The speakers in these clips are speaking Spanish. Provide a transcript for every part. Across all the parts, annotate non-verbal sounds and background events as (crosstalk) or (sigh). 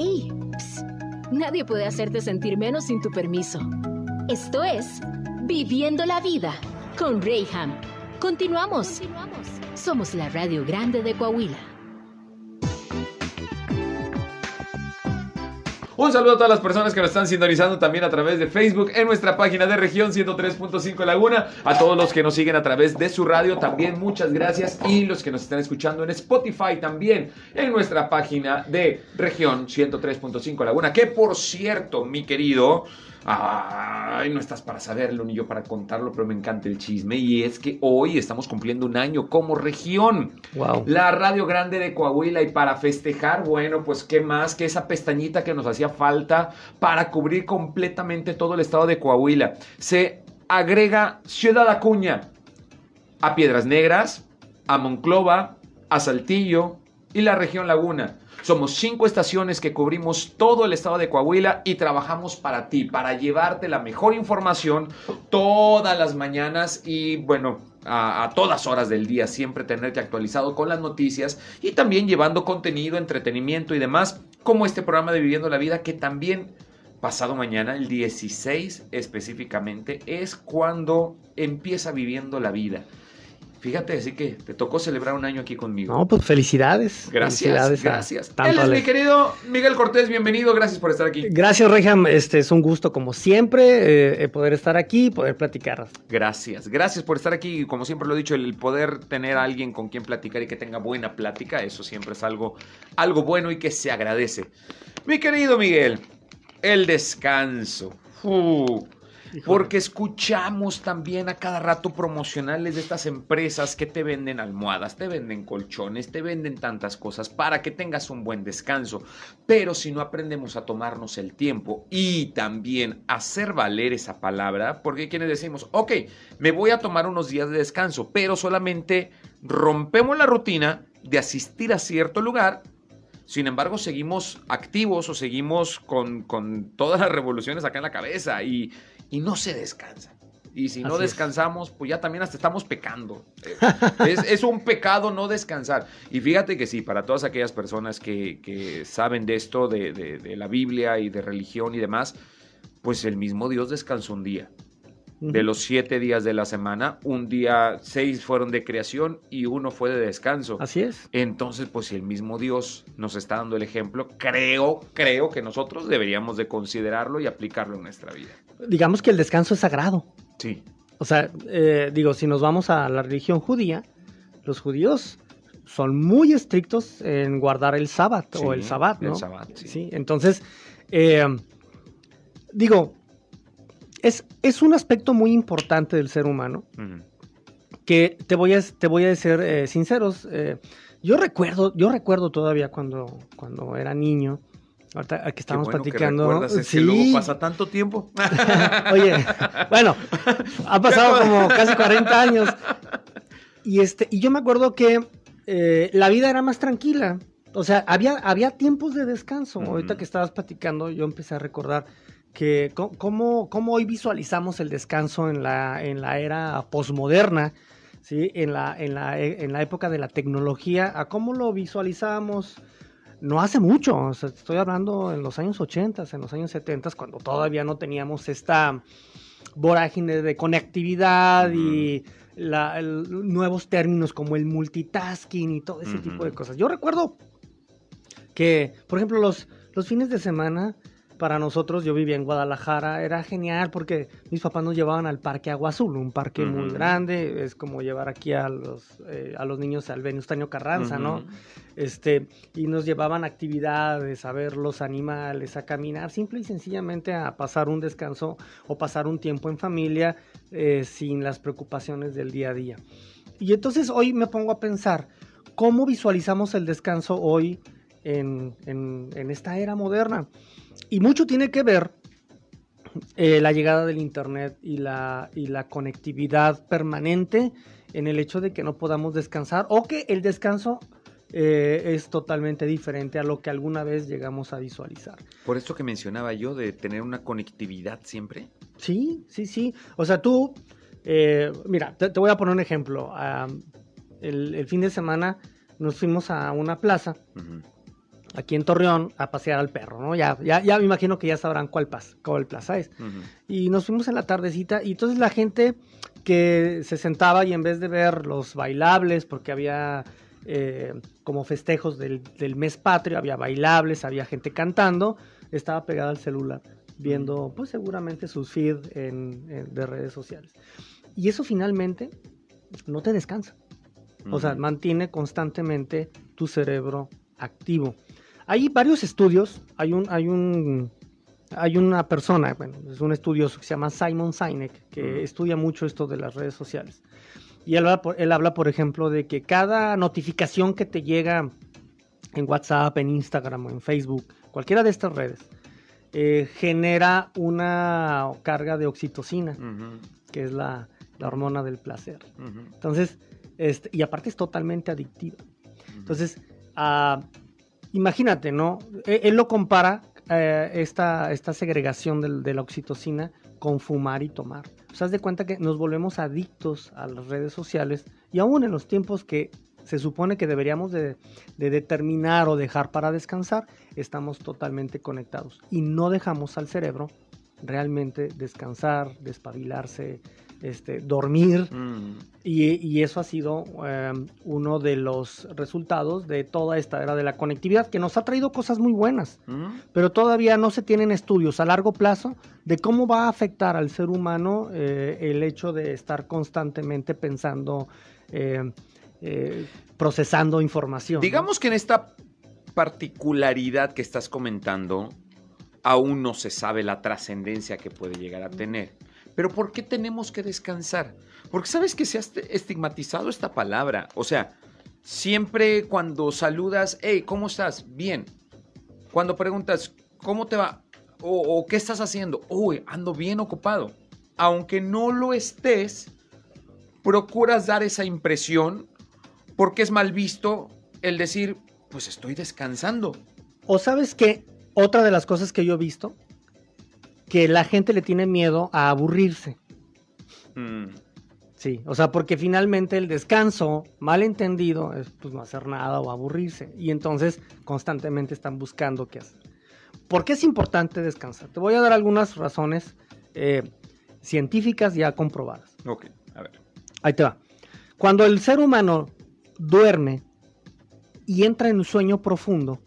¡Ey! Psst. Nadie puede hacerte sentir menos sin tu permiso. Esto es Viviendo la Vida con Rayham. Continuamos. Somos la Radio Grande de Coahuila. Un saludo a todas las personas que nos están sintonizando también a través de Facebook en nuestra página de región 103.5 Laguna. A todos los que nos siguen a través de su radio también muchas gracias. Y los que nos están escuchando en Spotify también en nuestra página de región 103.5 Laguna. Que por cierto, mi querido... Ay, no estás para saberlo ni yo para contarlo, pero me encanta el chisme. Y es que hoy estamos cumpliendo un año como región. Wow. La Radio Grande de Coahuila. Y para festejar, bueno, pues qué más que esa pestañita que nos hacía falta para cubrir completamente todo el estado de Coahuila. Se agrega Ciudad Acuña a Piedras Negras, a Monclova, a Saltillo y la región Laguna. Somos cinco estaciones que cubrimos todo el estado de Coahuila y trabajamos para ti, para llevarte la mejor información todas las mañanas y bueno, a, todas horas del día, siempre tenerte actualizado con las noticias y también llevando contenido, entretenimiento y demás, como este programa de Viviendo la Vida que también pasado mañana, el 16 específicamente, es cuando empieza Viviendo la Vida. Fíjate, así que te tocó celebrar un año aquí conmigo. No, pues felicidades. Gracias, felicidades gracias. Él es mi querido Miguel Cortés, bienvenido, gracias por estar aquí. Gracias, Rejam, este es un gusto como siempre eh, poder estar aquí, poder platicar. Gracias, gracias por estar aquí. Como siempre lo he dicho, el poder tener a alguien con quien platicar y que tenga buena plática, eso siempre es algo, algo bueno y que se agradece. Mi querido Miguel, el descanso. Uh. Porque escuchamos también a cada rato promocionales de estas empresas que te venden almohadas, te venden colchones, te venden tantas cosas para que tengas un buen descanso. Pero si no aprendemos a tomarnos el tiempo y también hacer valer esa palabra, porque quienes decimos, ok, me voy a tomar unos días de descanso, pero solamente rompemos la rutina de asistir a cierto lugar sin embargo, seguimos activos o seguimos con, con, todas las revoluciones acá en la cabeza y, y no se descansa. Y si no Así descansamos, es. pues ya también hasta estamos pecando. es, es, un pecado no descansar. Y fíjate que sí, para todas aquellas personas que, que saben de esto, de, de, de, la Biblia y de religión y demás, pues el mismo Dios descansó un día. De los siete días de la semana, un día, seis fueron de creación y uno fue de descanso. Así es. Entonces, pues si el mismo Dios nos está dando el ejemplo, creo, creo que nosotros deberíamos de considerarlo y aplicarlo en nuestra vida. Digamos que el descanso es sagrado. Sí. O sea, eh, digo, si nos vamos a la religión judía, los judíos son muy estrictos en guardar el sábado sí, o el sabbat, ¿no? El sabbat, sí. sí entonces, eh, digo, es, es, un aspecto muy importante del ser humano uh -huh. que te voy a, te voy a decir eh, sinceros. Eh, yo recuerdo, yo recuerdo todavía cuando, cuando era niño. Ahorita aquí estábamos bueno platicando. Que recuerdas, es sí. que luego pasa tanto tiempo. (laughs) Oye, bueno, ha pasado como casi 40 años. Y, este, y yo me acuerdo que eh, la vida era más tranquila. O sea, había, había tiempos de descanso. Uh -huh. Ahorita que estabas platicando, yo empecé a recordar que cómo, cómo hoy visualizamos el descanso en la, en la era posmoderna, ¿sí? en, la, en, la, en la época de la tecnología, a cómo lo visualizamos no hace mucho, o sea, estoy hablando en los años 80, en los años 70, cuando todavía no teníamos esta vorágine de conectividad uh -huh. y la, el, nuevos términos como el multitasking y todo ese uh -huh. tipo de cosas. Yo recuerdo que, por ejemplo, los, los fines de semana para nosotros, yo vivía en Guadalajara, era genial porque mis papás nos llevaban al Parque Agua Azul, un parque uh -huh. muy grande, es como llevar aquí a los, eh, a los niños al Venustanio Carranza, uh -huh. ¿no? Este, y nos llevaban actividades, a ver los animales, a caminar, simple y sencillamente a pasar un descanso o pasar un tiempo en familia eh, sin las preocupaciones del día a día. Y entonces hoy me pongo a pensar, ¿cómo visualizamos el descanso hoy en, en, en esta era moderna? Y mucho tiene que ver eh, la llegada del Internet y la, y la conectividad permanente en el hecho de que no podamos descansar o que el descanso eh, es totalmente diferente a lo que alguna vez llegamos a visualizar. Por esto que mencionaba yo de tener una conectividad siempre. Sí, sí, sí. O sea, tú, eh, mira, te, te, voy a poner un ejemplo. Um, el, el, fin de semana nos fuimos a una plaza. Uh -huh aquí en Torreón a pasear al perro, ¿no? Ya, ya, ya me imagino que ya sabrán cuál, pas, cuál plaza es. Y nos fuimos en la tardecita y entonces la gente que se sentaba y en vez de ver los bailables, porque había eh, como festejos del, del mes patrio, había bailables, había gente cantando, estaba pegada al celular, viendo pues seguramente sus feed en- en- de redes sociales. Y eso finalmente no te descansa. O sea, mantiene constantemente tu cerebro activo. Hay varios estudios. Hay un, hay un, hay una persona, bueno, es un estudioso que se llama Simon Sinek, que Ujú. estudia mucho esto de las redes sociales. Y él habla, por, él habla, por ejemplo, de que cada notificación que te llega en WhatsApp, en Instagram o en Facebook, cualquiera de estas redes, eh, genera una carga de oxitocina, Ujú. que es la, la hormona del placer. Ujú. Entonces, este, y aparte es totalmente adictiva. Entonces, ah, imagínate, ¿no? E- Él, lo compara, eh, esta, esta segregación de la oxitocina con fumar y tomar. O sea, haz de cuenta que nos volvemos adictos a las redes sociales y aún en los tiempos que se supone que deberíamos de, de determinar o dejar para descansar, estamos totalmente conectados y no dejamos al cerebro realmente descansar, despabilarse, este, dormir. Mm. Y, y eso ha sido eh, uno de los resultados de toda esta era de la conectividad, que nos ha traído cosas muy buenas, Mm. pero todavía no se tienen estudios a largo plazo de cómo va a afectar al ser humano eh, el hecho de estar constantemente pensando, eh, eh, procesando información. ¿no? Digamos que en esta particularidad que estás comentando, aún no se sabe la trascendencia que puede llegar a tener. Pero ¿por qué tenemos que descansar? Porque sabes que se ha est- estigmatizado esta palabra. O sea, siempre cuando saludas, hey, ¿cómo estás? Bien. Cuando preguntas, ¿cómo te va? O, o, ¿qué estás haciendo? Uy, ando bien ocupado. Aunque no lo estés, procuras dar esa impresión porque es mal visto el decir, pues estoy descansando. O sabes que otra de las cosas que yo he visto, que la gente le tiene miedo a aburrirse. Mm, Sí, o sea, porque finalmente el descanso, mal entendido, es pues no hacer nada o aburrirse. Y entonces constantemente están buscando qué hacer. ¿Por qué es importante descansar? Te voy a dar algunas razones eh, científicas ya comprobadas. ok, a ver. Ahí te va. Cuando el ser humano duerme y entra en un sueño profundo,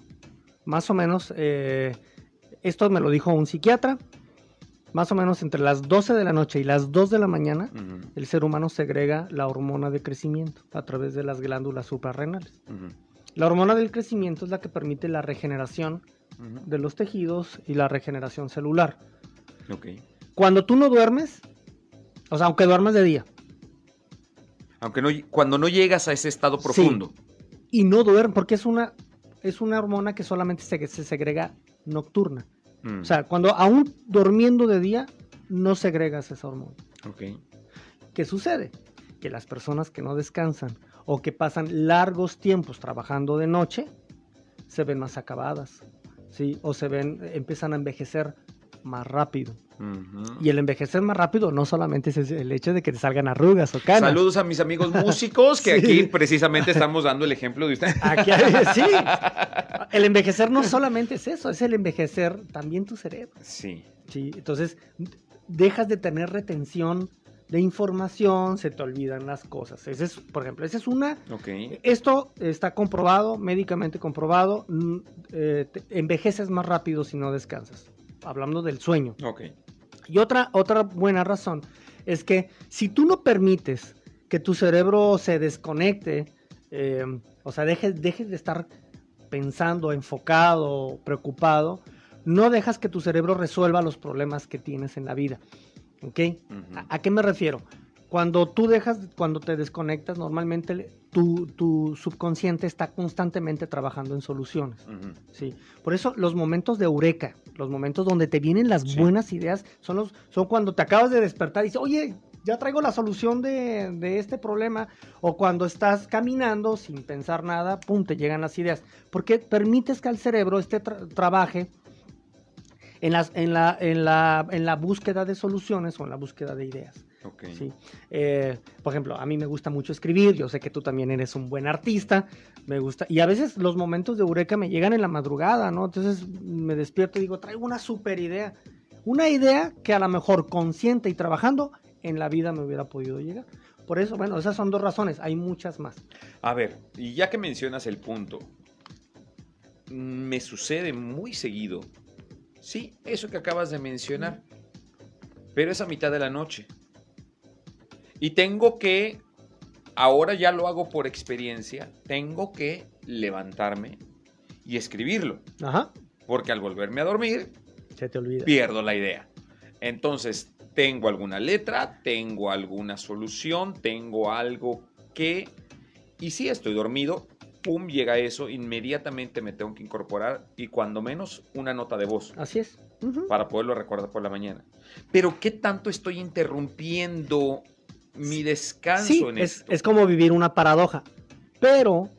más o menos, eh, esto me lo dijo un psiquiatra, más o menos entre las 12 de la noche y las 2 de la mañana, el ser humano segrega la hormona de crecimiento a través de las glándulas suprarrenales. La hormona del crecimiento es la que permite la regeneración de los tejidos y la regeneración celular. Ok. Cuando tú no duermes, o sea, aunque duermas de día, Aunque no, cuando no llegas a ese estado profundo. y no duermes, porque es una, es una hormona que solamente se, se segrega nocturna. Mm, O sea, cuando aún durmiendo de día, no segregas esa hormona. ok. ¿Qué sucede? Que las personas que no descansan o que pasan largos tiempos trabajando de noche se ven más acabadas, ¿sí? O se ven, empiezan a envejecer más rápido. Y el envejecer más rápido no solamente es el hecho de que te salgan arrugas o canas. Saludos a mis amigos músicos, que (laughs) Sí. aquí precisamente estamos dando el ejemplo de usted. Aquí hay- sí. (laughs) El envejecer no solamente es eso, es el envejecer también tu cerebro. Sí. ¿sí? Entonces, dejas de tener retención de información, se te olvidan las cosas. Ese es, por ejemplo, esa es una. Ok. Esto está comprobado, médicamente comprobado. mm, eh, envejeces más rápido si no descansas. Hablando del sueño. Ok. Y otra, otra buena razón es que si tú no permites que tu cerebro se desconecte, eh, o sea, dejes, dejes de estar pensando, enfocado, preocupado, no dejas que tu cerebro resuelva los problemas que tienes en la vida. ¿Ok? Ujú. ¿A, a qué me refiero? Cuando tú dejas, cuando te desconectas, normalmente tu, tu subconsciente está constantemente trabajando en soluciones. Sí, por eso los momentos de eureka, los momentos donde te vienen las Sí. buenas ideas, son, los, son cuando te acabas de despertar y dices, oye, ya traigo la solución de, de este problema, o cuando estás caminando sin pensar nada, pum, te llegan las ideas, porque permites que al cerebro este tra- trabaje en, las, en, la, en, la, en la búsqueda de soluciones o en la búsqueda de ideas. Sí. Eh, por ejemplo, a mí me gusta mucho escribir, yo sé que tú también eres un buen artista, me gusta, y a veces los momentos de eureka me llegan en la madrugada, ¿no? Entonces me despierto y digo, traigo una super idea, una idea que a lo mejor consciente y trabajando en la vida me hubiera podido llegar. Por eso, bueno, esas son dos razones, hay muchas más. A ver, y ya que mencionas el punto, me sucede muy seguido. Sí, eso que acabas de mencionar. Pero es a mitad de la noche. Y tengo que, ahora ya lo hago por experiencia, tengo que levantarme y escribirlo. Ajá, Porque al volverme a dormir, se te olvida. pierdo la idea. Entonces, tengo alguna letra, tengo alguna solución, tengo algo que... Y si estoy dormido, pum, llega eso, inmediatamente me tengo que incorporar y cuando menos una nota de voz Así es. Para poderlo recordar por la mañana. Pero ¿qué tanto estoy interrumpiendo mi descanso Sí, en es, esto? es como vivir una paradoja. Pero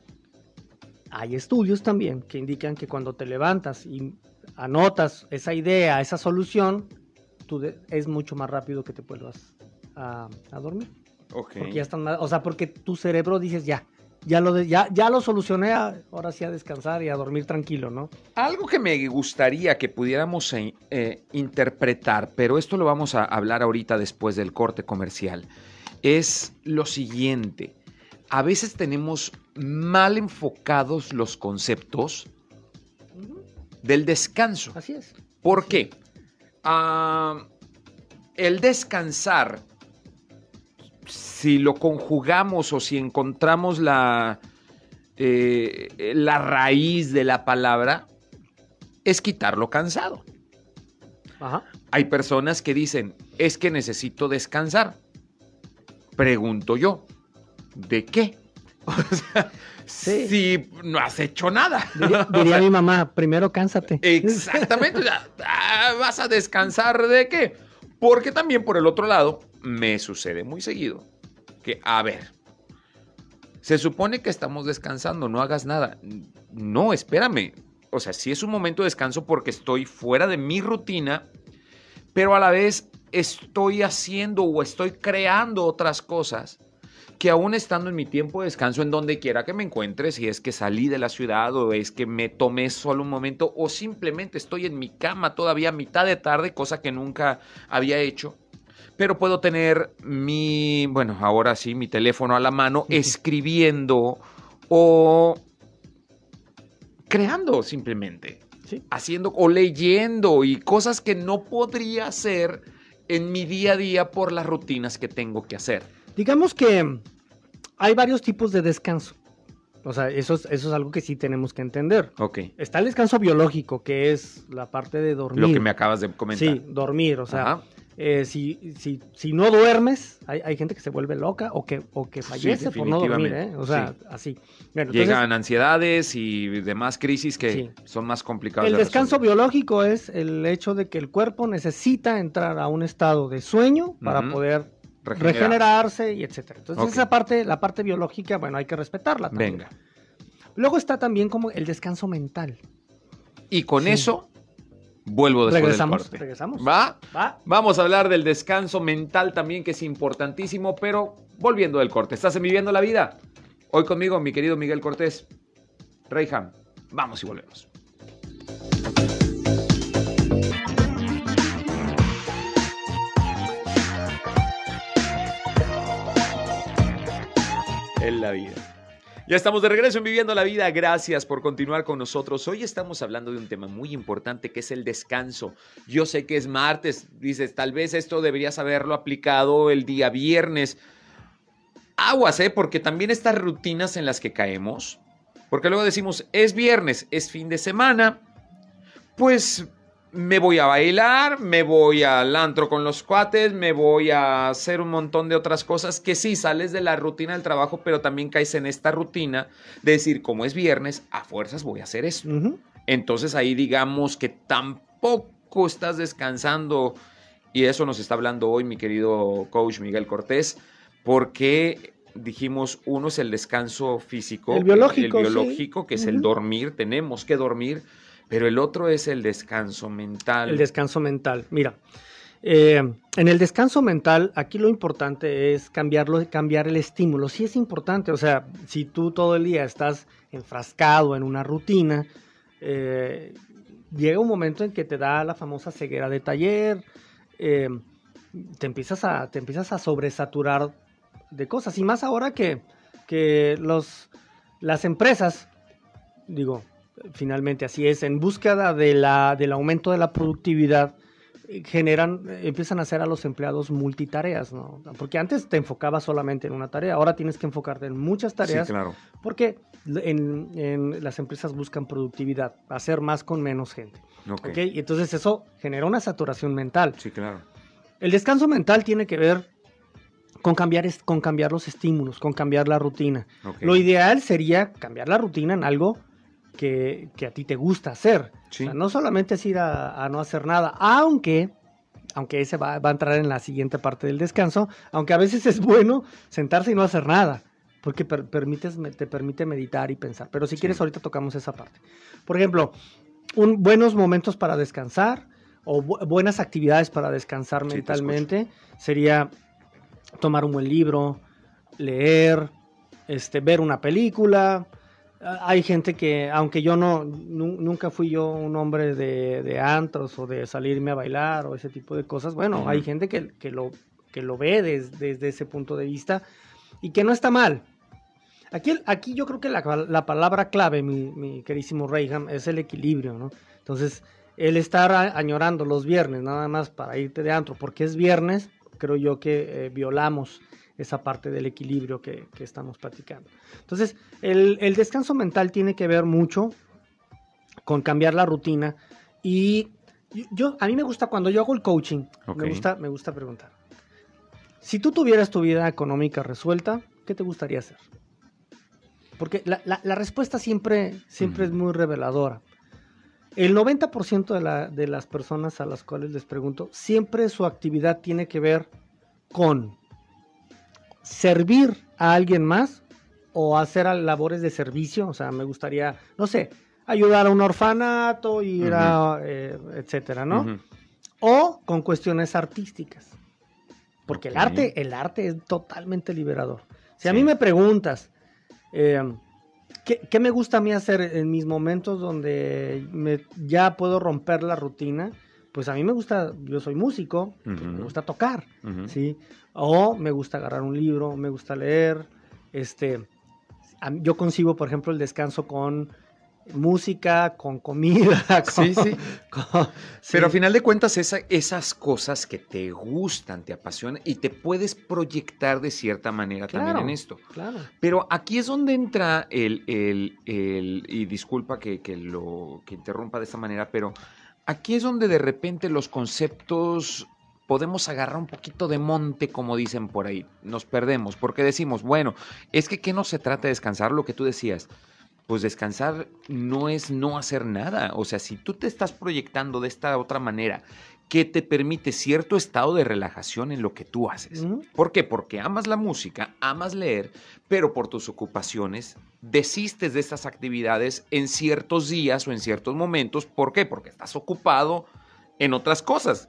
hay estudios también que indican que cuando te levantas y anotas esa idea, esa solución, tú de- es mucho más rápido que te vuelvas a, a dormir. Ok. Porque ya están o sea, porque tu cerebro dices ya, ya lo, de- ya, ya lo solucioné, a- ahora sí a descansar y a dormir tranquilo, ¿no? Algo que me gustaría que pudiéramos eh, eh, interpretar, pero esto lo vamos a hablar ahorita después del corte comercial, es lo siguiente. A veces tenemos mal enfocados los conceptos del descanso. Así es. ¿Por qué? Ah, el descansar, si lo conjugamos o si encontramos la, eh, la raíz de la palabra, es quitarlo cansado. Ajá. Hay personas que dicen, es que necesito descansar. Pregunto yo, ¿de qué? (laughs) O sea, Sí. si no has hecho nada. Diría, diría mi mamá, primero cánsate. Exactamente. o sea, ah, ¿Vas a descansar de qué? Porque también por el otro lado me sucede muy seguido que, a ver, se supone que estamos descansando, no hagas nada. No, espérame. O sea, sí es un momento de descanso porque estoy fuera de mi rutina, pero a la vez estoy haciendo o estoy creando otras cosas que aún estando en mi tiempo de descanso, en donde quiera que me encuentre, si es que salí de la ciudad o es que me tomé solo un momento o simplemente estoy en mi cama todavía a mitad de tarde, cosa que nunca había hecho, pero puedo tener mi, bueno, ahora sí, mi teléfono a la mano escribiendo o creando simplemente, Sí. haciendo o leyendo y cosas que no podría hacer en mi día a día por las rutinas que tengo que hacer. Digamos que hay varios tipos de descanso. O sea, eso es, eso es algo que sí tenemos que entender. Ok. Está el descanso biológico, que es la parte de dormir. Lo que me acabas de comentar. Sí, dormir. O sea, Ajá. Eh, si, si, si no duermes, hay, hay gente que se vuelve loca o que, o que fallece por no dormir, ¿eh? O sea, sí. así. Bueno, entonces, Llegan ansiedades y demás crisis que Sí. son más complicadas. el de descanso resolver. biológico es el hecho de que el cuerpo necesita entrar a un estado de sueño para poder Regenerar. regenerarse y etcétera. Entonces esa parte, la parte biológica, bueno, hay que respetarla. también. Venga. Luego está también como el descanso mental. Y con eso vuelvo después regresamos, del corte. regresamos. ¿Va? Va. Vamos a hablar del descanso mental también, que es importantísimo, pero volviendo del corte. ¿Estás en Viviendo la Vida? Hoy conmigo, mi querido Miguel Cortés. Reyham, vamos y volvemos. En la vida. Ya estamos de regreso en Viviendo la Vida. Gracias por continuar con nosotros. Hoy estamos hablando de un tema muy importante que es el descanso. Yo sé que es martes, dices, tal vez esto deberías haberlo aplicado el día viernes. Aguas, ¿eh? Porque también estas rutinas en las que caemos, porque luego decimos, es viernes, es fin de semana, pues me voy a bailar, me voy al antro con los cuates, me voy a hacer un montón de otras cosas que sí, sales de la rutina del trabajo, pero también caes en esta rutina de decir, como es viernes, a fuerzas voy a hacer esto. Ujú. Entonces ahí digamos que tampoco estás descansando y eso nos está hablando hoy mi querido coach Miguel Cortés, porque dijimos, uno es el descanso físico, El biológico, el sí. biológico que es el dormir, tenemos que dormir, pero el otro es el descanso mental. El descanso mental. Mira, Eh, en el descanso mental, aquí lo importante es cambiarlo, cambiar el estímulo. Sí es importante, o sea, si tú todo el día estás enfrascado en una rutina, eh, llega un momento en que te da la famosa ceguera de taller, eh, te, empiezas a, te empiezas a sobresaturar de cosas. Y más ahora que, que los, las empresas, digo, finalmente así es, en búsqueda de la, del aumento de la productividad, generan, empiezan a hacer a los empleados multitareas, ¿no? Porque antes te enfocabas solamente en una tarea, ahora tienes que enfocarte en muchas tareas. Sí, claro. Porque en, en las empresas buscan productividad, hacer más con menos gente. Ok. Y entonces eso genera una saturación mental. Sí, claro. El descanso mental tiene que ver con cambiar, con cambiar los estímulos, con cambiar la rutina. Lo ideal sería cambiar la rutina en algo que, que a ti te gusta hacer. Sí. O sea, no solamente es ir a, a no hacer nada, aunque, aunque ese va, va a entrar en la siguiente parte del descanso, aunque a veces es bueno sentarse y no hacer nada, porque per- permites, me- te permite meditar y pensar. Pero si Sí. quieres, ahorita tocamos esa parte. Por ejemplo, un, buenos momentos para descansar o bu- buenas actividades para descansar Sí, mentalmente sería tomar un buen libro, leer, este, ver una película. Ah, Hay gente que, aunque yo no, nu- nunca fui yo un hombre de, de antros o de salirme a bailar o ese tipo de cosas, bueno, hay gente que, que lo, que lo ve des- desde ese punto de vista y que no está mal. Aquí, aquí yo creo que la, la palabra clave, mi, mi querísimo Rayham, es el equilibrio, ¿no? Entonces, el estar añorando los viernes nada más para irte de antro porque es viernes, creo yo que eh, violamos esa parte del equilibrio que, que estamos platicando. Entonces, el, el descanso mental tiene que ver mucho con cambiar la rutina y yo- a mí me gusta cuando yo hago el coaching, me, gusta, me gusta preguntar, si tú tuvieras tu vida económica resuelta, ¿qué te gustaría hacer? Porque la, la- la respuesta siempre, siempre es muy reveladora. El 90% de, la- de las personas a las cuales les pregunto, siempre su actividad tiene que ver con servir a alguien más o hacer labores de servicio. O sea, me gustaría, no sé, ayudar a un orfanato, ir a, eh, etcétera, ¿no? O con cuestiones artísticas. Porque el arte, el arte es totalmente liberador. Si a mí me preguntas, eh, ¿qué, qué me gusta a mí hacer en mis momentos donde me- ya puedo romper la rutina? Pues a mí me gusta, yo soy músico, pues me gusta tocar. ¿sí? O me gusta agarrar un libro, me gusta leer, este, yo concibo, por ejemplo, el descanso con música, con comida, (laughs) con, Sí, sí. con- Pero a sí. final de cuentas, esa- esas cosas que te gustan, te apasionan y te puedes proyectar de cierta manera también en esto. Claro. Pero aquí es donde entra el, el- el- y disculpa que, que lo que interrumpa de esta manera, pero aquí es donde de repente los conceptos podemos agarrar un poquito de monte, como dicen por ahí. Nos perdemos, porque decimos, bueno, es que ¿qué no se trata de descansar? Lo que tú decías. Pues descansar no es no hacer nada. O sea, si tú te estás proyectando de esta otra manera que te permite cierto estado de relajación en lo que tú haces. ¿Por qué? Porque amas la música, amas leer, pero por tus ocupaciones desistes de estas actividades en ciertos días o en ciertos momentos. ¿Por qué? Porque estás ocupado en otras cosas.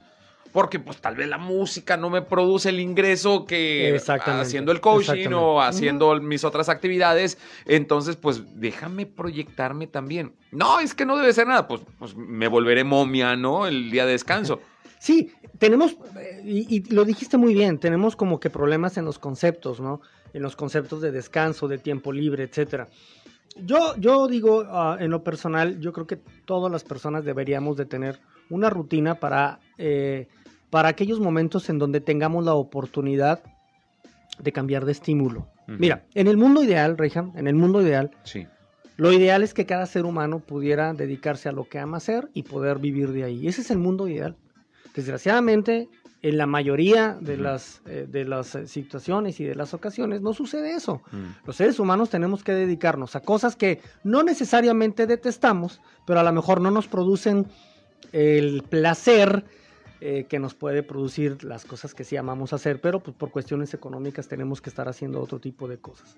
Porque pues tal vez la música no me produce el ingreso que haciendo el coaching o haciendo mis otras actividades. Entonces, pues déjame proyectarme también. No, es que no debe ser nada. Pues, pues me volveré momia, ¿no? El día de descanso. Sí, tenemos, eh, y, y lo dijiste muy bien, tenemos como que problemas en los conceptos, ¿no? En los conceptos de descanso, de tiempo libre, etcétera. Yo, yo digo, ah, en lo personal, yo creo que todas las personas deberíamos de tener una rutina para, eh, para aquellos momentos en donde tengamos la oportunidad de cambiar de estímulo. Mira, en el mundo ideal, Reyham, en el mundo ideal, Sí. lo ideal es que cada ser humano pudiera dedicarse a lo que ama hacer y poder vivir de ahí. Ese es el mundo ideal. Desgraciadamente, en la mayoría de las, eh, de las eh, situaciones y de las ocasiones no sucede eso. Mm. Los seres humanos tenemos que dedicarnos a cosas que no necesariamente detestamos, pero a lo mejor no nos producen el placer eh, que nos puede producir las cosas que sí amamos hacer, pero pues por cuestiones económicas tenemos que estar haciendo otro tipo de cosas.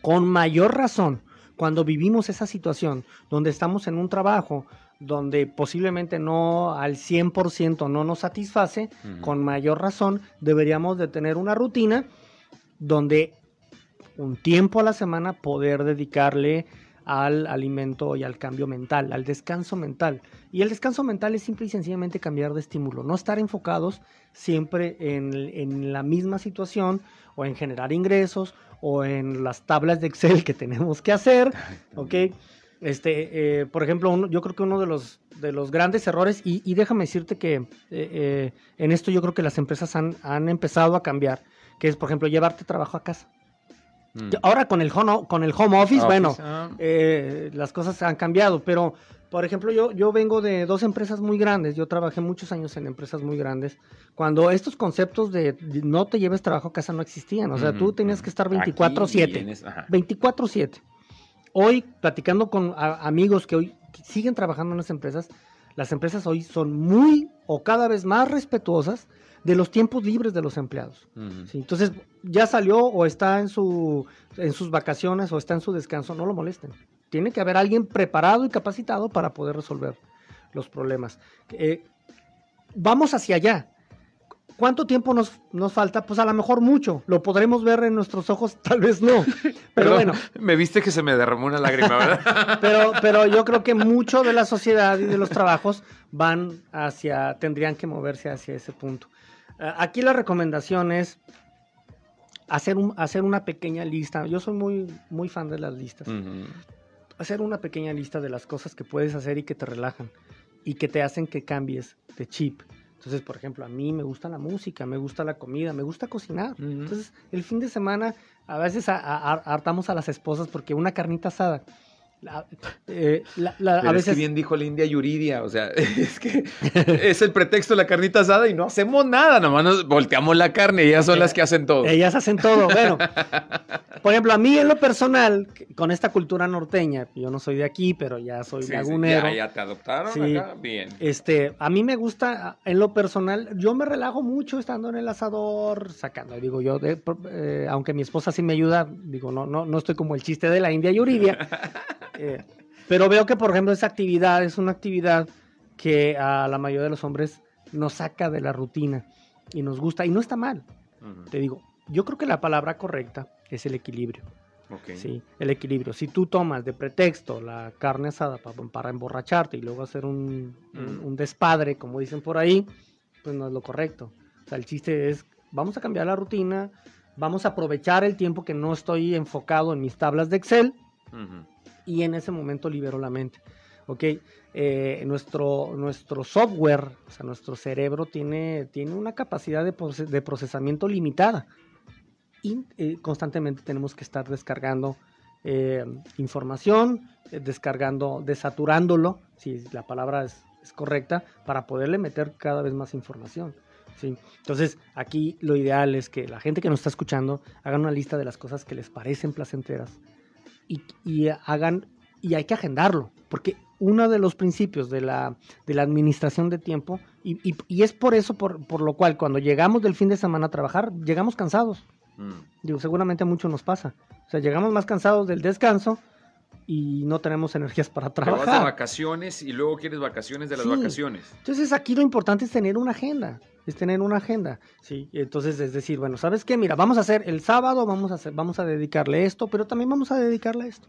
Con mayor razón cuando vivimos esa situación, donde estamos en un trabajo, donde posiblemente no al 100% no nos satisface, con mayor razón deberíamos de tener una rutina donde un tiempo a la semana poder dedicarle al alimento y al cambio mental, al descanso mental. Y el descanso mental es simple y sencillamente cambiar de estímulo, no estar enfocados siempre en, la misma situación o en generar ingresos o en las tablas de Excel que (laughs) tenemos que hacer, ¿ok? Este, eh, por ejemplo, yo creo que uno de los, de los grandes errores, y, déjame decirte que eh, eh, en esto yo creo que las empresas han, han empezado a cambiar, que es, por ejemplo, llevarte trabajo a casa. Mm. Ahora con el home, con el home office, bueno, ah. eh, las cosas han cambiado, pero por ejemplo, yo, yo vengo de dos empresas muy grandes, yo trabajé muchos años en empresas muy grandes, cuando estos conceptos de no te lleves trabajo a casa no existían, o sea, tú tenías que estar 24/7, 24/7. Hoy, platicando con amigos que hoy siguen trabajando en las empresas, las empresas hoy son muy o cada vez más respetuosas de los tiempos libres de los empleados. Entonces, ya salió o está en, su, en sus vacaciones o está en su descanso, no lo molesten. Tiene que haber alguien preparado y capacitado para poder resolver los problemas. Eh, vamos hacia allá. ¿Cuánto tiempo nos, nos, falta? Pues a lo mejor mucho. Lo podremos ver en nuestros ojos, (laughs) tal vez no. Pero, bueno. Me viste que se me derramó una lágrima, ¿verdad? (laughs) pero, pero yo creo que mucho de la sociedad y de los trabajos van hacia, tendrían que moverse hacia ese punto. Eh, aquí la recomendación es hacer, un, hacer una pequeña lista. Yo soy muy, muy fan de las listas. Hacer una pequeña lista de las cosas que puedes hacer y que te relajan y que te hacen que cambies de chip. Entonces, por ejemplo, a mí me gusta la música, me gusta la comida, me gusta cocinar. Entonces, el fin de semana a veces hartamos a las esposas porque una carnita asada eh, a veces... Es bien dijo la India Yuridia, o sea, (laughs) es que es el pretexto de la carnita asada y no hacemos nada, nomás nos volteamos la carne y ellas son las que hacen todo. Ellas hacen todo, bueno. (laughs) Por ejemplo, a mí en lo personal, con esta cultura norteña, yo no soy de aquí, pero ya soy lagunero. ya, te adoptaron acá, bien. Este, a mí me gusta, en lo personal, yo me relajo mucho estando en el asador, sacando, digo yo, eh, aunque mi esposa sí me ayuda, digo, no, no, no estoy como el chiste de la India Yuridia. (laughs) Eh, pero veo que, por ejemplo, esa actividad es una actividad que a la mayoría de los hombres nos saca de la rutina y nos gusta y no está mal. Te digo, yo creo que la palabra correcta es el equilibrio. Sí, el equilibrio. Si tú tomas de pretexto la carne asada para, emborracharte y luego hacer un, un, despadre, como dicen por ahí, pues no es lo correcto. O sea, el chiste es, vamos a cambiar la rutina, vamos a aprovechar el tiempo que no estoy enfocado en mis tablas de Excel y en ese momento libero la mente. ¿ok? Eh, nuestro, nuestro software, o sea, nuestro cerebro tiene, tiene una capacidad de, de procesamiento limitada y eh, constantemente tenemos que estar descargando eh, información, descargando, desaturándolo, si la palabra es, es, correcta, para poderle meter cada vez más información. ¿sí? Entonces, aquí lo ideal es que la gente que nos está escuchando haga una lista de las cosas que les parecen placenteras, y, hagan, y hay que agendarlo, porque uno de los principios de la, de la administración de tiempo, y, y, es por eso por, por, lo cual cuando llegamos del fin de semana a trabajar, llegamos cansados. Mm. Digo, seguramente a muchos nos pasa. O sea, llegamos más cansados del descanso y no tenemos energías para trabajar. Te vas de vacaciones y luego quieres vacaciones de las vacaciones. Entonces aquí lo importante es tener una agenda, es tener una agenda, sí. Entonces es decir, bueno, ¿sabes qué? Mira, vamos a hacer el sábado, vamos a hacer, vamos a dedicarle esto, pero también vamos a dedicarle esto.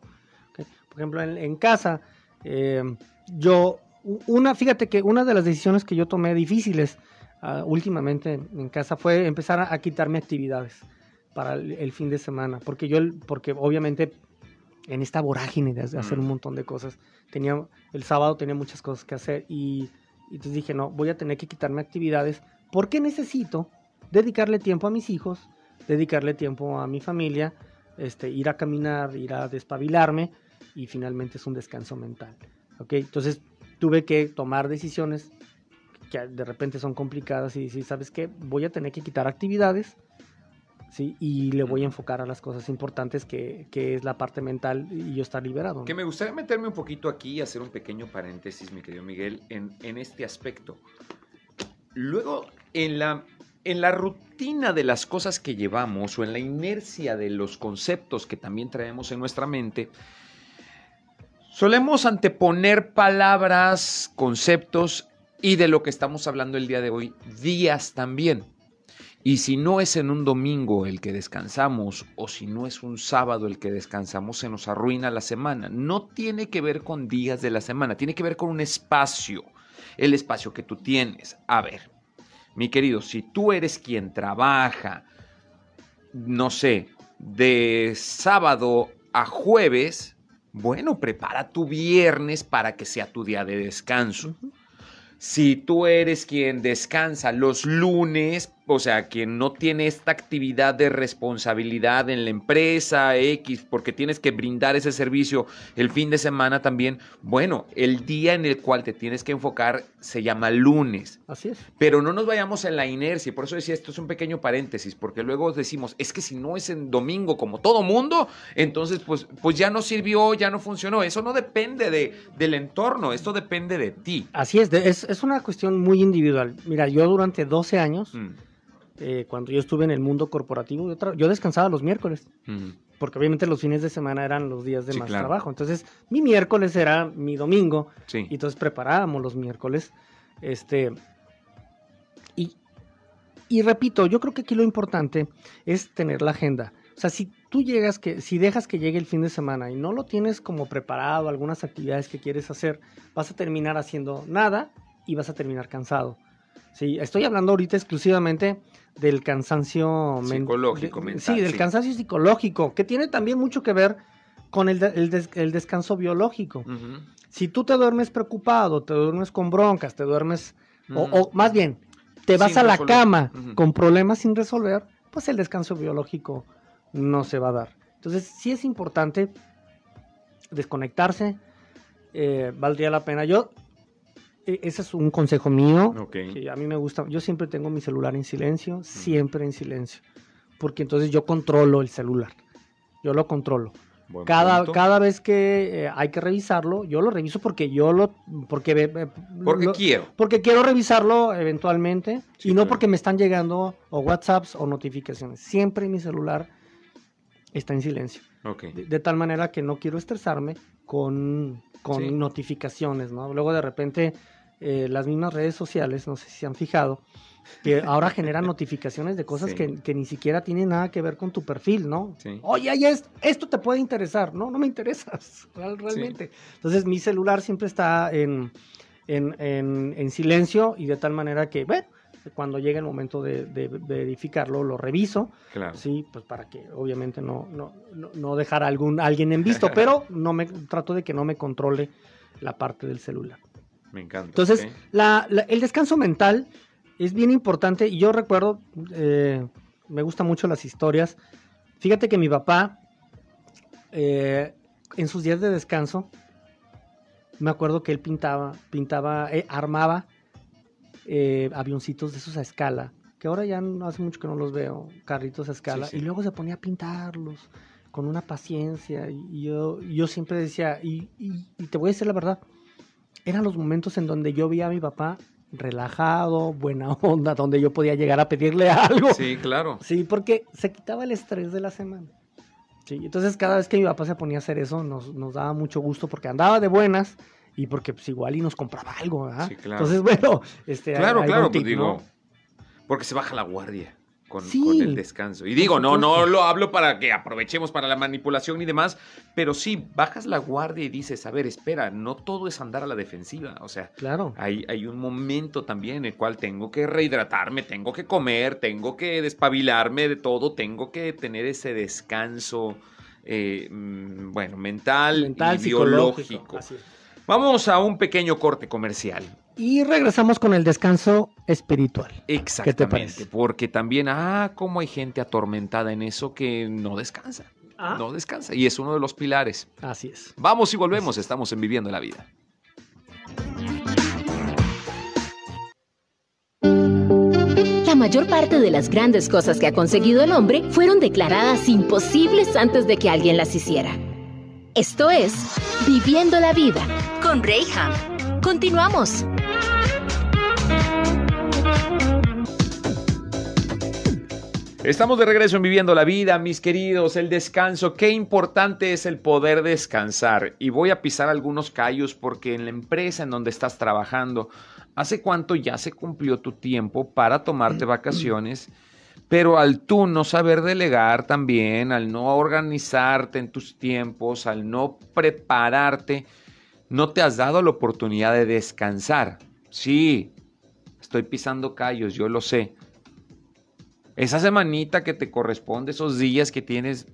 Por ejemplo, en, casa, eh, yo, una, fíjate que una de las decisiones que yo tomé difíciles ah, últimamente en casa fue empezar a, quitarme actividades para el, el, fin de semana, porque yo, porque obviamente en esta vorágine de hacer un montón de cosas. Tenía, el sábado tenía muchas cosas que hacer y, entonces dije, no, voy a tener que quitarme actividades porque necesito dedicarle tiempo a mis hijos, dedicarle tiempo a mi familia, este, ir a caminar, ir a despabilarme y finalmente es un descanso mental. ¿ok? Entonces tuve que tomar decisiones que de repente son complicadas y decir, ¿sabes qué? Voy a tener que quitar actividades y le voy a enfocar a las cosas importantes que, es la parte mental y yo estar liberado. Que me gustaría meterme un poquito aquí y hacer un pequeño paréntesis, mi querido Miguel, en, este aspecto. Luego, en la, en la rutina de las cosas que llevamos o en la inercia de los conceptos que también traemos en nuestra mente, Solemos anteponer palabras, conceptos y de lo que estamos hablando el día de hoy, días también. Y si no es en un domingo el que descansamos o si no es un sábado el que descansamos, se nos arruina la semana. No tiene que ver con días de la semana, tiene que ver con un espacio, el espacio que tú tienes. A ver, mi querido, si tú eres quien trabaja, no sé, de sábado a jueves, bueno, prepara tu viernes para que sea tu día de descanso. Si tú eres quien descansa los lunes, o sea, quien no tiene esta actividad de responsabilidad en la empresa X, porque tienes que brindar ese servicio el fin de semana también, bueno, el día en el cual te tienes que enfocar se llama lunes. Así es. Pero no nos vayamos en la inercia, por eso decía, esto es un pequeño paréntesis, porque luego decimos, es que si no es en domingo como todo mundo, entonces pues, pues ya no sirvió, ya no funcionó. Eso no depende de, del entorno, esto depende de ti. Así es, es, es una cuestión muy individual. Mira, yo durante 12 años... Mm eh, cuando yo estuve en el mundo corporativo, yo, descansaba los miércoles, porque obviamente los fines de semana eran los días de más trabajo. Entonces, mi miércoles era mi domingo, y entonces preparábamos los miércoles. Este, y, y repito, yo creo que aquí lo importante es tener la agenda. O sea, si tú llegas, que, si dejas que llegue el fin de semana y no lo tienes como preparado, algunas actividades que quieres hacer, vas a terminar haciendo nada y vas a terminar cansado. Sí, estoy hablando ahorita exclusivamente del cansancio psicológico, mental. Sí, del cansancio psicológico, que tiene también mucho que ver con el, el, descanso biológico. Si tú te duermes preocupado, te duermes con broncas, te duermes, o, más bien, te vas a la cama con problemas sin resolver, pues el descanso biológico no se va a dar. Entonces, sí es importante desconectarse, eh, valdría la pena. Yo ese es un consejo mío que a mí me gusta. Yo siempre tengo mi celular en silencio, siempre en silencio, porque entonces yo controlo el celular. Yo lo controlo. cada, cada vez que eh, hay que revisarlo, yo lo reviso porque yo lo porque porque quiero. Porque quiero revisarlo eventualmente y no porque me están llegando o WhatsApps o notificaciones. Siempre mi celular está en silencio. De, tal manera que no quiero estresarme con, con notificaciones, ¿no? Luego de repente eh, las mismas redes sociales, no sé si se han fijado, que (laughs) ahora generan notificaciones de cosas que, ni siquiera tienen nada que ver con tu perfil, ¿no? Oye, esto te puede interesar. No, no me interesas (laughs) realmente. Entonces mi celular siempre está en, en, silencio y de tal manera que, bueno, cuando llegue el momento de, verificarlo, lo reviso. Claro. Sí, pues para que obviamente no, no, no, dejar a algún, alguien en visto, (laughs) pero no me trato de que no me controle la parte del celular. Me encanta. Entonces, el descanso mental es bien importante y yo recuerdo, eh, me gustan mucho las historias. Fíjate que mi papá, eh, en sus días de descanso, me acuerdo que él pintaba, pintaba, eh, armaba avioncitos de esos a escala, que ahora ya no hace mucho que no los veo, carritos a escala, y luego se ponía a pintarlos con una paciencia. Y yo, yo siempre decía, y, y te voy a decir la verdad, eran los momentos en donde yo vi a mi papá relajado, buena onda, donde yo podía llegar a pedirle (laughs) algo. Sí, claro. Sí, porque se quitaba el estrés de la semana. Sí, entonces cada vez que mi papá se ponía a hacer eso, nos, nos daba mucho gusto porque andaba de buenas y porque pues igual y nos compraba algo, ¿verdad? Sí, claro. Entonces, (laughs) bueno, este... Claro, claro, pues digo, porque se baja la guardia con, el descanso. Y digo, no, no lo hablo para que aprovechemos para la manipulación y demás, pero sí, bajas la guardia y dices, a ver, espera, no todo es andar a la defensiva. O sea, claro. hay, hay un momento también en el cual tengo que rehidratarme, tengo que comer, tengo que despabilarme de todo, tengo que tener ese descanso, eh, mm, bueno, mental, y biológico. Vamos a un pequeño corte comercial. Y regresamos con el descanso espiritual. Exactamente, porque también, ah, cómo hay gente atormentada en eso que no descansa. Ah. No descansa. Y es uno de los pilares. Así es. Vamos y volvemos, estamos en Viviendo la Vida. La mayor parte de las grandes cosas que ha conseguido el hombre fueron declaradas imposibles antes de que alguien las hiciera. Esto es Viviendo la Vida con Rayham. Continuamos. Estamos de regreso en Viviendo la Vida, mis queridos, el descanso. Qué importante es el poder descansar. Y voy a pisar algunos callos porque en la empresa en donde estás trabajando, ¿hace cuánto ya se cumplió tu tiempo para tomarte vacaciones? Pero al tú no saber delegar también, al no organizarte en tus tiempos, al no prepararte, no te has dado la oportunidad de descansar. Sí, estoy pisando callos, yo lo sé esa semanita que te corresponde, esos días que tienes,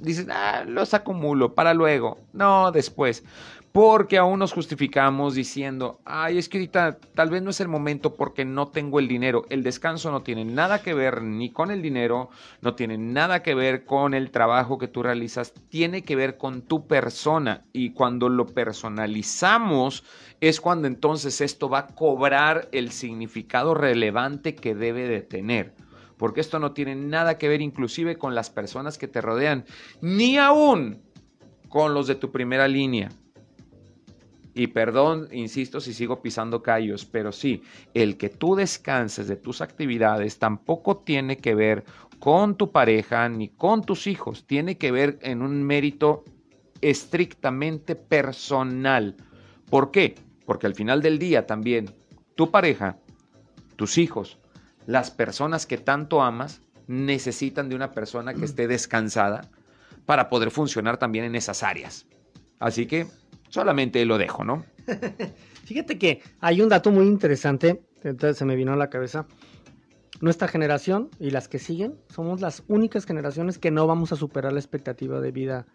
dices, ah, los acumulo para luego. No, después. Porque aún nos justificamos diciendo, ay, es que ahorita tal vez no es el momento porque no tengo el dinero. El descanso no tiene nada que ver ni con el dinero, no tiene nada que ver con el trabajo que tú realizas, tiene que ver con tu persona. Y cuando lo personalizamos es cuando entonces esto va a cobrar el significado relevante que debe de tener porque esto no tiene nada que ver inclusive con las personas que te rodean, ni aún con los de tu primera línea. Y perdón, insisto si sigo pisando callos, pero sí, el que tú descanses de tus actividades tampoco tiene que ver con tu pareja ni con tus hijos, tiene que ver en un mérito estrictamente personal. ¿Por qué? Porque al final del día también tu pareja, tus hijos, las personas que tanto amas necesitan de una persona que esté descansada para poder funcionar también en esas áreas. Así que solamente lo dejo, ¿no? (laughs) Fíjate que hay un dato muy interesante, entonces se me vino a la cabeza. Nuestra generación y las que siguen somos las únicas generaciones que no vamos a superar la expectativa de vida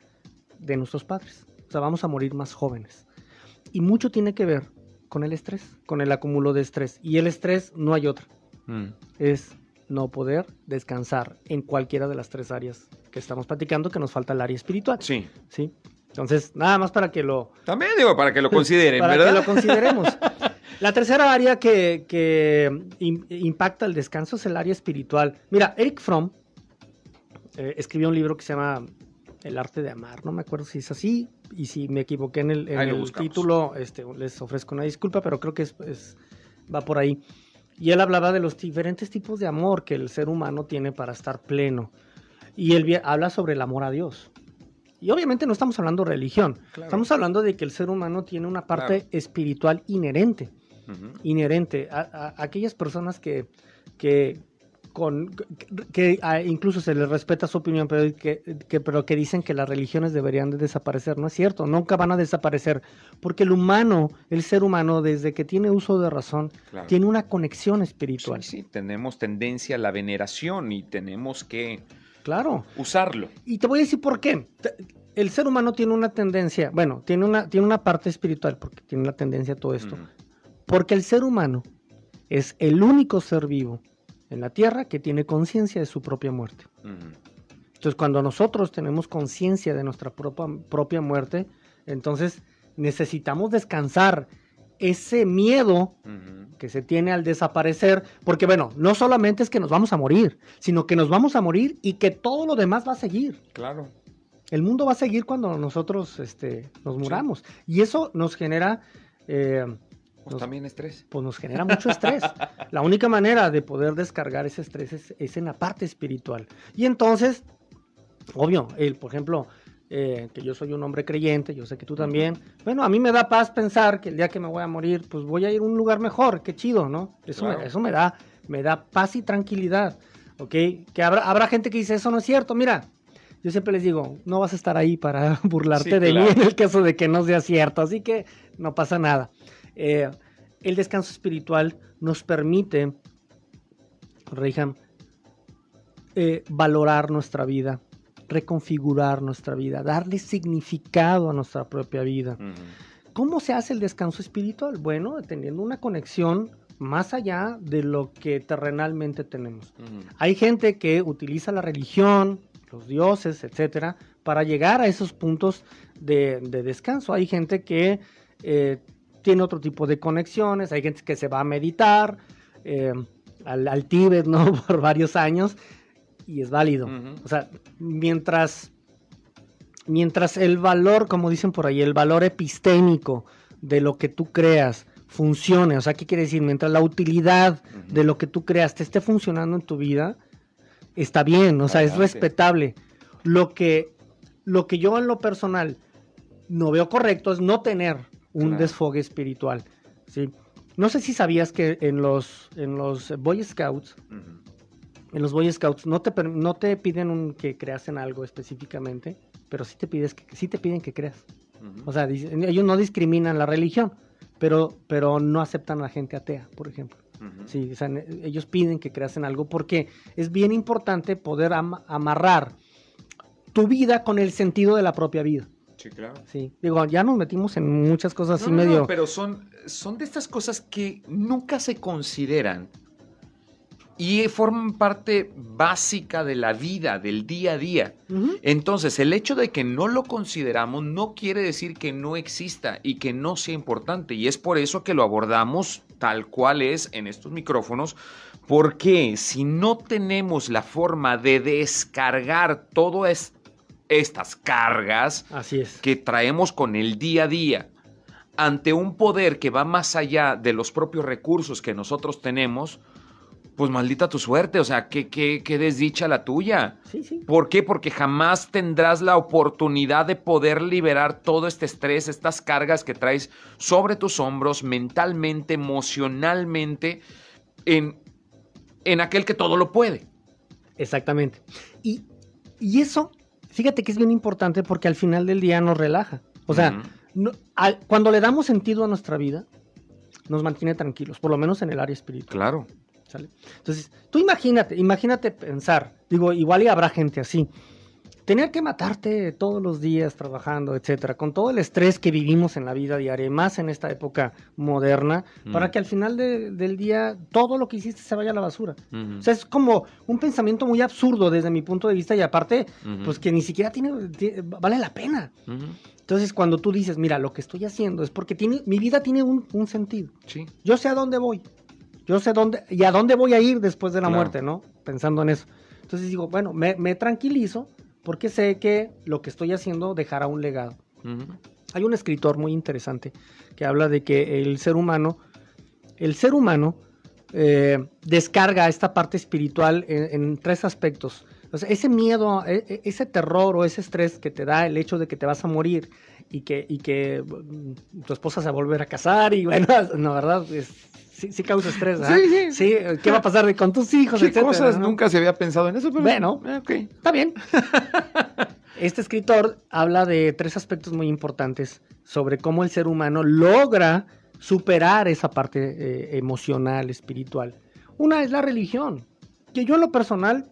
de nuestros padres. O sea, vamos a morir más jóvenes. Y mucho tiene que ver con el estrés, con el acúmulo de estrés. Y el estrés no hay otra. Mm. es no poder descansar en cualquiera de las tres áreas que estamos platicando, que nos falta el área espiritual. Sí. Sí. Entonces, nada más para que lo... También digo, para que lo consideren, (laughs) para ¿verdad? que lo consideremos. La tercera área que, impacta el descanso es el área espiritual. Mira, Eric Fromm eh, escribió un libro que se llama El arte de amar. No me acuerdo si es así y si me equivoqué en el, título, este, les ofrezco una disculpa, pero creo que es, va por ahí. Y él hablaba de los diferentes tipos de amor que el ser humano tiene para estar pleno. Y él habla sobre el amor a Dios. Y obviamente no estamos hablando de religión, estamos hablando de que el ser humano tiene una parte espiritual inherente. Inherente. A, aquellas personas que, que, que incluso se les respeta su opinión, pero que, pero que dicen que las religiones deberían de desaparecer. No es cierto, nunca van a desaparecer, porque el humano, el ser humano, desde que tiene uso de razón, tiene una conexión espiritual. Sí, sí, tenemos tendencia a la veneración y tenemos que claro. usarlo. Y te voy a decir por qué. El ser humano tiene una tendencia, bueno, tiene una, tiene una parte espiritual, porque tiene una tendencia a todo esto, porque el ser humano es el único ser vivo en la tierra que tiene conciencia de su propia muerte. Entonces, cuando nosotros tenemos conciencia de nuestra propia, propia muerte, entonces necesitamos descansar ese miedo que se tiene al desaparecer, porque bueno, no solamente es que nos vamos a morir, sino que nos vamos a morir y que todo lo demás va a seguir. Claro. El mundo va a seguir cuando nosotros este, nos muramos. Y eso nos genera eh, pues también estrés. Pues nos genera mucho estrés. (laughs) la única manera de poder descargar ese estrés es, en la parte espiritual. Y entonces, obvio, el, por ejemplo, eh, que yo soy un hombre creyente, yo sé que tú también. Bueno, a mí me da paz pensar que el día que me voy a morir, pues voy a ir a un lugar mejor, qué chido, ¿no? Eso, me, eso me, da, me da paz y tranquilidad, ¿ok? Que habrá, habrá gente que dice, eso no es cierto, mira. Yo siempre les digo, no vas a estar ahí para (laughs) burlarte de mí en el caso de que no sea cierto, así que no pasa nada. Eh, el descanso espiritual nos permite, Reyham, eh, valorar nuestra vida, reconfigurar nuestra vida, darle significado a nuestra propia vida. ¿Cómo se hace el descanso espiritual? Bueno, teniendo una conexión más allá de lo que terrenalmente tenemos. Hay gente que utiliza la religión, los dioses, etcétera, para llegar a esos puntos de, descanso. Hay gente que eh, tiene otro tipo de conexiones, hay gente que se va a meditar eh, al, Tíbet, ¿no? (laughs) Por varios años y es válido. O sea, mientras, mientras el valor, como dicen por ahí, el valor epistémico de lo que tú creas funcione, o sea, ¿qué quiere decir? Mientras la utilidad de lo que tú creas te esté funcionando en tu vida, está bien, o sea, es respetable. Lo que, lo que yo en lo personal no veo correcto es no tener un Claro. desfogue espiritual. ¿sí? No sé si sabías que en los, en los Boy Scouts, en los Boy Scouts no te, no te piden un- que creas en algo específicamente, pero sí te, pides que, sí te piden que creas. O sea, ellos no discriminan la religión, pero, pero no aceptan a la gente atea, por ejemplo. Sí, o sea, ne- ellos piden que creas en algo porque es bien importante poder am- amarrar tu vida con el sentido de la propia vida. Sí, claro. Sí, digo, ya nos metimos en muchas cosas así No, no, no, medio. pero son, son de estas cosas que nunca se consideran y forman parte básica de la vida, del día a día. Entonces, el hecho de que no lo consideramos no quiere decir que no exista y que no sea importante. Y es por eso que lo abordamos tal cual es en estos micrófonos. Porque si no tenemos la forma de descargar todas estas cargas, Así es. que traemos con el día a día ante un poder que va más allá de los propios recursos que nosotros tenemos, pues maldita tu suerte, o sea, qué, qué, qué desdicha la tuya. Sí, sí. ¿Por qué? Porque jamás tendrás la oportunidad de poder liberar todo este estrés, estas cargas que traes sobre tus hombros, mentalmente, emocionalmente, en, en aquel que todo lo puede. Exactamente. Y, y eso, fíjate que es bien importante porque al final del día nos relaja. O sea, Ujú. no- al- cuando le damos sentido a nuestra vida, nos mantiene tranquilos, por lo menos en el área espiritual. claro. ¿sale? Entonces, tú imagínate, imagínate pensar, digo, igual y habrá gente así, tener que matarte todos los días trabajando, etcétera, con todo el estrés que vivimos en la vida diaria, y más en esta época moderna, Mm. para que al final de- del día todo lo que hiciste se vaya a la basura. O sea, es como un pensamiento muy absurdo desde mi punto de vista y aparte, pues que ni siquiera tiene, tiene- vale la pena. Entonces, cuando tú dices, mira, lo que estoy haciendo es porque tiene, mi vida tiene un, un sentido. Sí. Yo sé a dónde voy. Yo sé dónde y a dónde voy a ir después de la Claro. muerte, ¿no? Pensando en eso. Entonces digo, bueno, me, me tranquilizo porque sé que lo que estoy haciendo dejará un legado. Hay un escritor muy interesante que habla de que el ser humano, el ser humano eh, descarga esta parte espiritual en, en tres aspectos. O sea, ese miedo, e- e- ese terror o ese estrés que te da el hecho de que te vas a morir y que, y que mm, tu esposa se va a volver a casar y (laughs) bueno, no, ¿verdad? Es- sí, sí causa estrés, ¿verdad? Sí, sí. Sí, ¿qué va a pasar con tus hijos? ¿Qué etcétera, cosas? ¿no? Nunca se había pensado en eso, pero Bueno. eh, ok. Está bien. (laughs) Este escritor habla de tres aspectos muy importantes sobre cómo el ser humano logra superar esa parte eh, emocional, espiritual. Una es la religión, que yo en lo personal,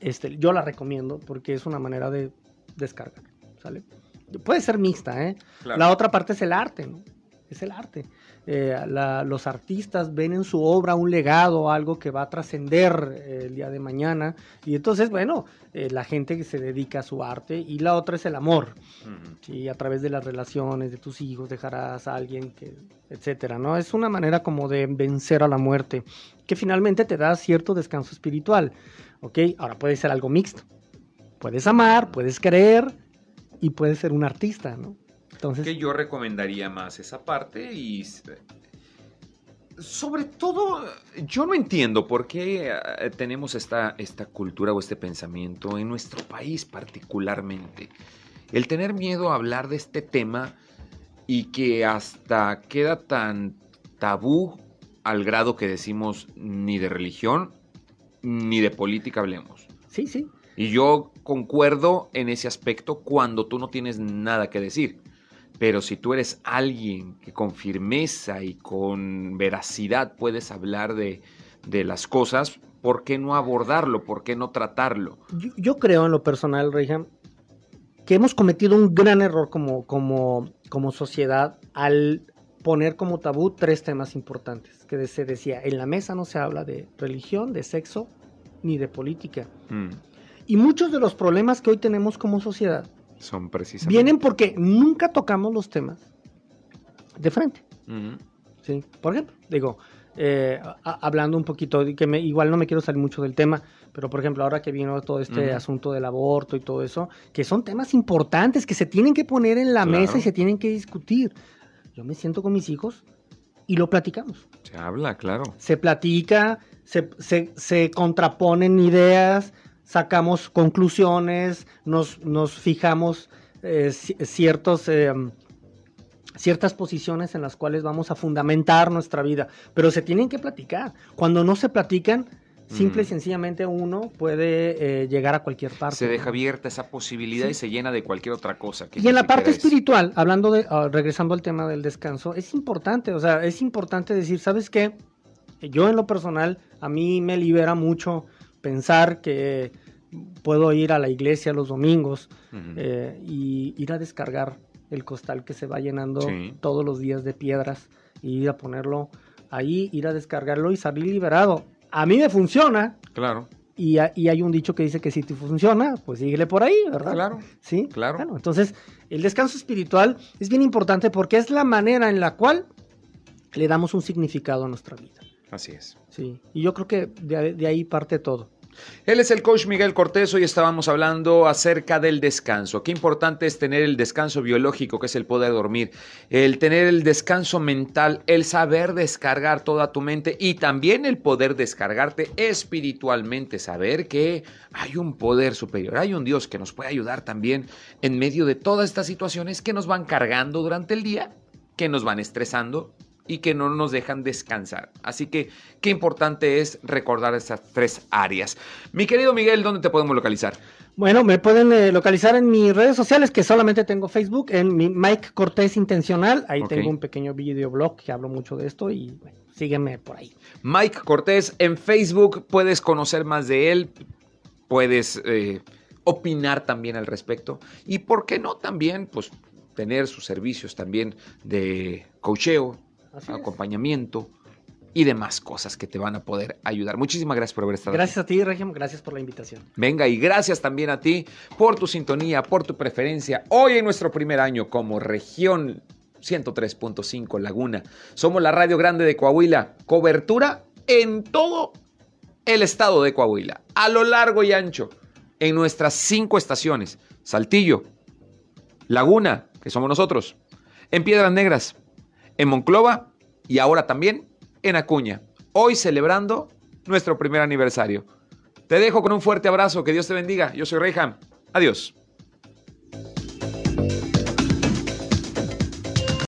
este, yo la recomiendo porque es una manera de descargar, ¿sale? Puede ser mixta, ¿eh? Claro. La otra parte es el arte, ¿no? Es el arte. Eh, la- los artistas ven en su obra un legado, algo que va a trascender eh, el día de mañana. Y entonces, bueno, eh, la gente que se dedica a su arte. Y la otra es el amor. Ujú. ¿sí? A través de las relaciones de tus hijos dejarás a alguien que, etcétera, ¿no? Es una manera como de vencer a la muerte, que finalmente te da cierto descanso espiritual, ¿ok? Ahora puede ser algo mixto. Puedes amar, puedes querer y puedes ser un artista, ¿no? Entonces, que yo recomendaría más esa parte y sobre todo yo no entiendo por qué eh, tenemos esta, esta cultura o este pensamiento en nuestro país particularmente. El tener miedo a hablar de este tema y que hasta queda tan tabú al grado que decimos ni de religión ni de política hablemos. sí, sí, Y yo concuerdo en ese aspecto cuando tú no tienes nada que decir. Pero si tú eres alguien que con firmeza y con veracidad puedes hablar de, de las cosas, ¿por qué no abordarlo? ¿Por qué no tratarlo? Yo, yo creo en lo personal, Reyham, que hemos cometido un gran error como, como, como sociedad al poner como tabú tres temas importantes. Que se decía, en la mesa no se habla de religión, de sexo, ni de política. Mm, Y muchos de los problemas que hoy tenemos como sociedad son precisamente. vienen porque nunca tocamos los temas de frente. Ujú, ¿sí? Por ejemplo, digo, eh, a- hablando un poquito, que me, igual no me quiero salir mucho del tema, pero por ejemplo, ahora que vino todo este Ujú. asunto del aborto y todo eso, que son temas importantes que se tienen que poner en la Claro. mesa y se tienen que discutir. Yo me siento con mis hijos y lo platicamos. Se habla, claro. Se platica, se, contraponen ideas, sacamos conclusiones, nos, nos fijamos eh, ciertos, eh, ciertas posiciones en las cuales vamos a fundamentar nuestra vida, pero se tienen que platicar. Cuando no se platican, Simple y mm. sencillamente uno puede eh, llegar a cualquier parte. Se deja abierta esa posibilidad y se llena de cualquier otra cosa. y en la parte espiritual, hablando de, ah, regresando al tema del descanso, es importante, o sea, es importante decir, ¿sabes qué? Yo en lo personal, a mí me libera mucho pensar que puedo ir a la iglesia los domingos eh, y ir a descargar el costal que se va llenando todos los días de piedras y ir a ponerlo ahí, ir a descargarlo y salir liberado a mí me funciona. Claro. Y, hay un dicho que dice que si te funciona, pues síguele por ahí, ¿verdad? Claro. Sí. Claro. entonces, el descanso espiritual es bien importante porque es la manera en la cual le damos un significado a nuestra vida. Así es. Sí. Y yo creo que de ahí parte todo. Él es el coach Miguel Cortés. Hoy estábamos hablando acerca del descanso. Qué importante es tener el descanso biológico, que es el poder dormir, el tener el descanso mental, el saber descargar toda tu mente y también el poder descargarte espiritualmente, saber que hay un poder superior, hay un Dios que nos puede ayudar también en medio de todas estas situaciones que nos van cargando durante el día, que nos van estresando y que no nos dejan descansar. Así que qué importante es recordar estas tres áreas. Mi querido Miguel, ¿dónde te podemos localizar? Bueno, me pueden eh, localizar en mis redes sociales, que solamente tengo Facebook, en mi Mike Cortés Intencional. Ahí tengo un pequeño videoblog que hablo mucho de esto y sígueme por ahí. Mike Cortés en Facebook, puedes conocer más de él, puedes eh, opinar también al respecto y, ¿por qué no también, pues, tener sus servicios también de cocheo, acompañamiento y demás cosas que te van a poder ayudar. Muchísimas gracias por haber estado Gracias a ti, Región. Gracias por la invitación. Venga, y gracias también a ti por tu sintonía, por tu preferencia. Hoy en nuestro primer año como región 103.5 Laguna. Somos la Radio Grande de Coahuila. Cobertura en todo el estado de Coahuila, a lo largo y ancho, en nuestras cinco estaciones. Saltillo, Laguna, que somos nosotros, en Piedras Negras, en Monclova y ahora también en Acuña. Hoy celebrando nuestro primer aniversario. Te dejo con un fuerte abrazo, que Dios te bendiga. Yo soy Reyham. Adiós.